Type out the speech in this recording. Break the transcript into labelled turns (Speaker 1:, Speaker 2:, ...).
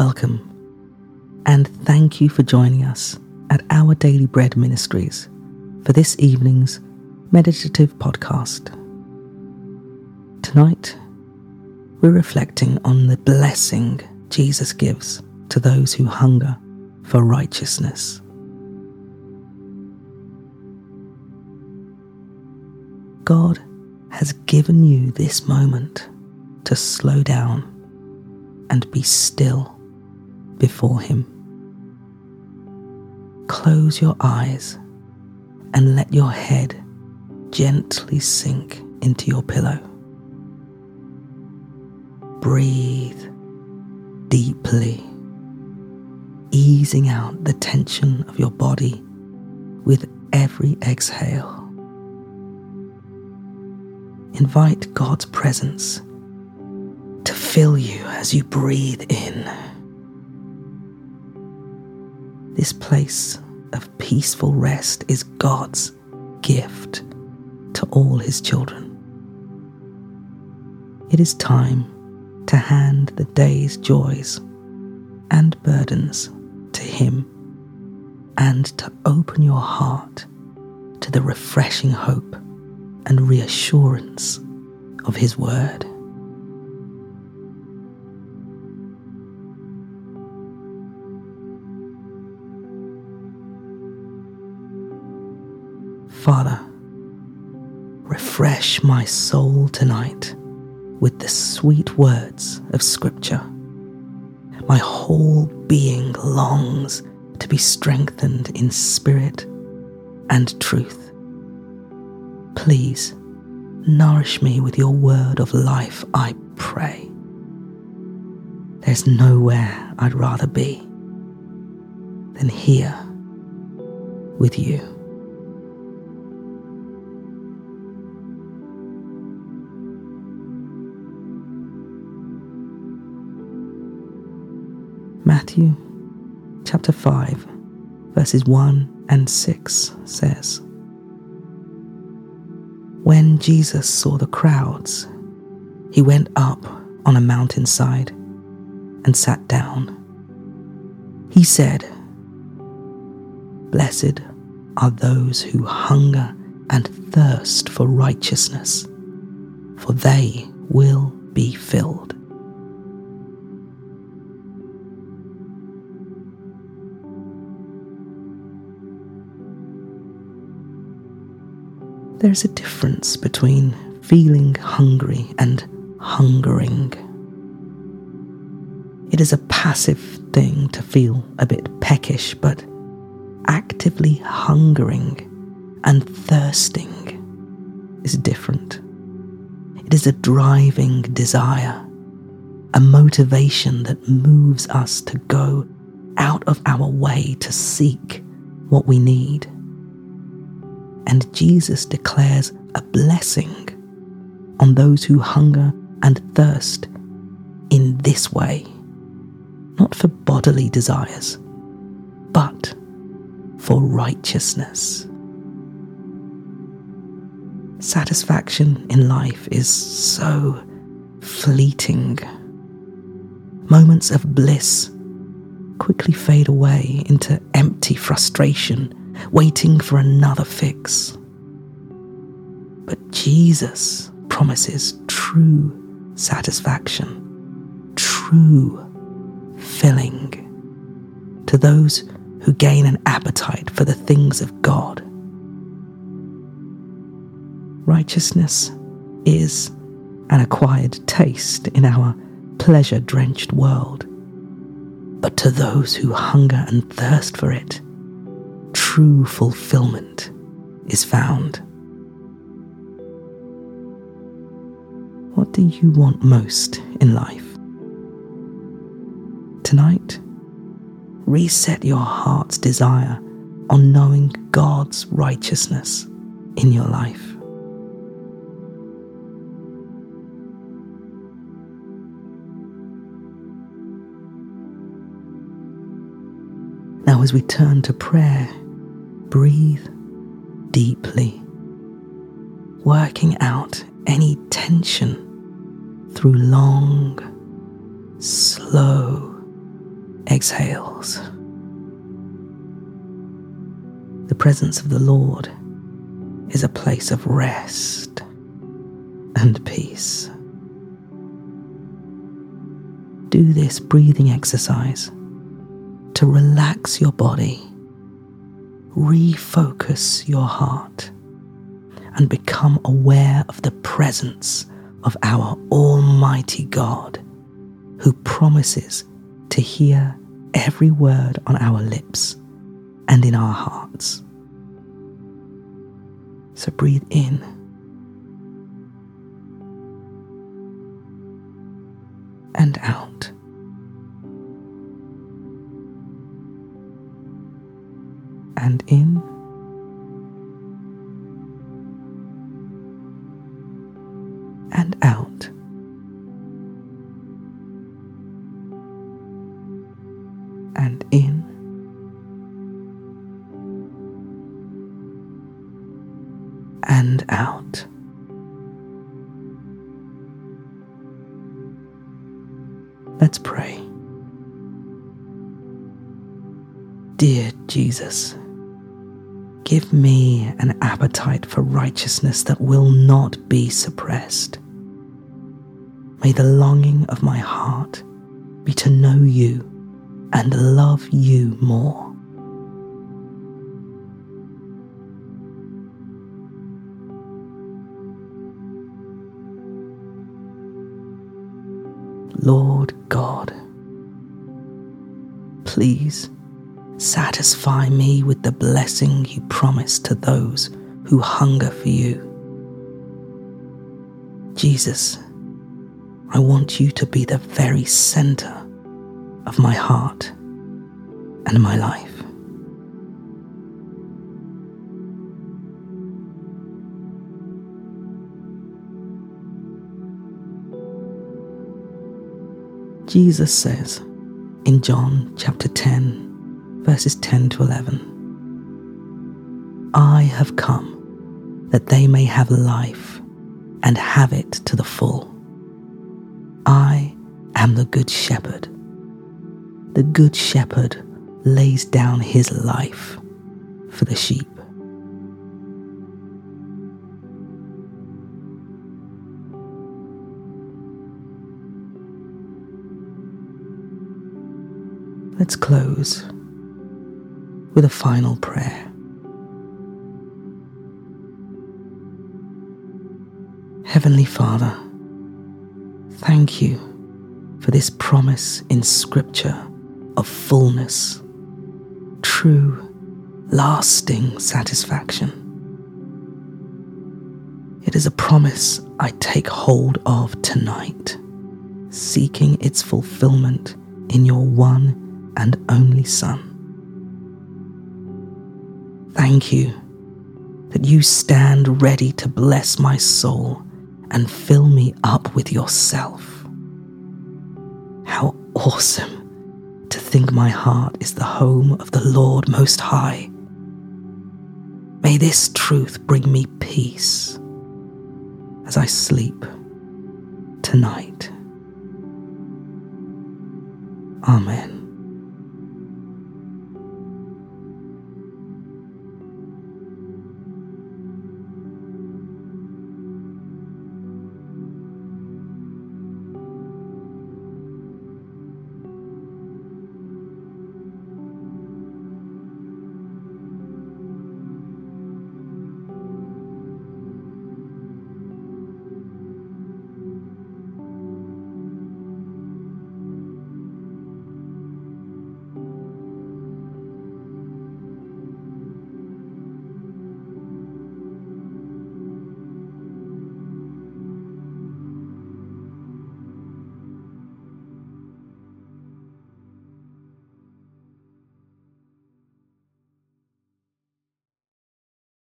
Speaker 1: welcome, and thank you for joining us at our Daily Bread Ministries for this evening's meditative podcast. Tonight, we're reflecting on the blessing Jesus gives to those who hunger for righteousness. God has given you this moment to slow down and be still before Him. Close your eyes and let your head gently sink into your pillow. Breathe deeply, easing out the tension of your body with every exhale. Invite God's presence to fill you as you breathe in. This place of peaceful rest is God's gift to all his children. It is time to hand the day's joys and burdens to Him and to open your heart to the refreshing hope and reassurance of His Word. Father, refresh my soul tonight with the sweet words of Scripture. My whole being longs to be strengthened in spirit and truth. Please nourish me with your word of life, I pray. There's nowhere I'd rather be than here with you. Matthew chapter 5, verses 1 and 6 says When Jesus saw the crowds, he went up on a mountainside and sat down. He said, Blessed are those who hunger and thirst for righteousness, for they will be filled. There's a difference between feeling hungry and hungering. It is a passive thing to feel a bit peckish, but actively hungering and thirsting is different. It is a driving desire, a motivation that moves us to go out of our way to seek what we need and Jesus declares a blessing on those who hunger and thirst in this way, not for bodily desires, but for righteousness. Satisfaction in life is so fleeting. Moments of bliss quickly fade away into empty frustration waiting for another fix. But Jesus promises true satisfaction, true filling to those who gain an appetite for the things of God. Righteousness is an acquired taste in our pleasure drenched world. But to those who hunger and thirst for it, true fulfillment is found. What do you want most in life? Tonight, reset your heart's desire on knowing God's righteousness in your life. Now, as we turn to prayer, breathe deeply, working out any tension through long, slow exhales. The presence of the Lord is a place of rest and peace. Do this breathing exercise to relax your body, refocus your heart, and become aware of the presence of our Almighty God who promises to hear every word on our lips and in our hearts. So breathe in. And out. And in. and out. Let's pray. Dear Jesus, give me an appetite for righteousness that will not be suppressed. May the longing of my heart be to know you and love you more. Lord God, please satisfy me with the blessing you promise to those who hunger for you. Jesus, I want you to be the very center of my heart and my life. Jesus says in John chapter 10, verses 10 to 11 I have come that they may have life and have it to the full. I am the Good Shepherd. The Good Shepherd lays down his life for the sheep. Let's close with a final prayer. Heavenly Father, thank you for this promise in Scripture of fullness, true, lasting satisfaction. It is a promise I take hold of tonight, seeking its fulfillment in your one and only Son. Thank you that you stand ready to bless my soul and fill me up with yourself. How awesome to think my heart is the home of the Lord Most High. May this truth bring me peace as I sleep tonight. Amen.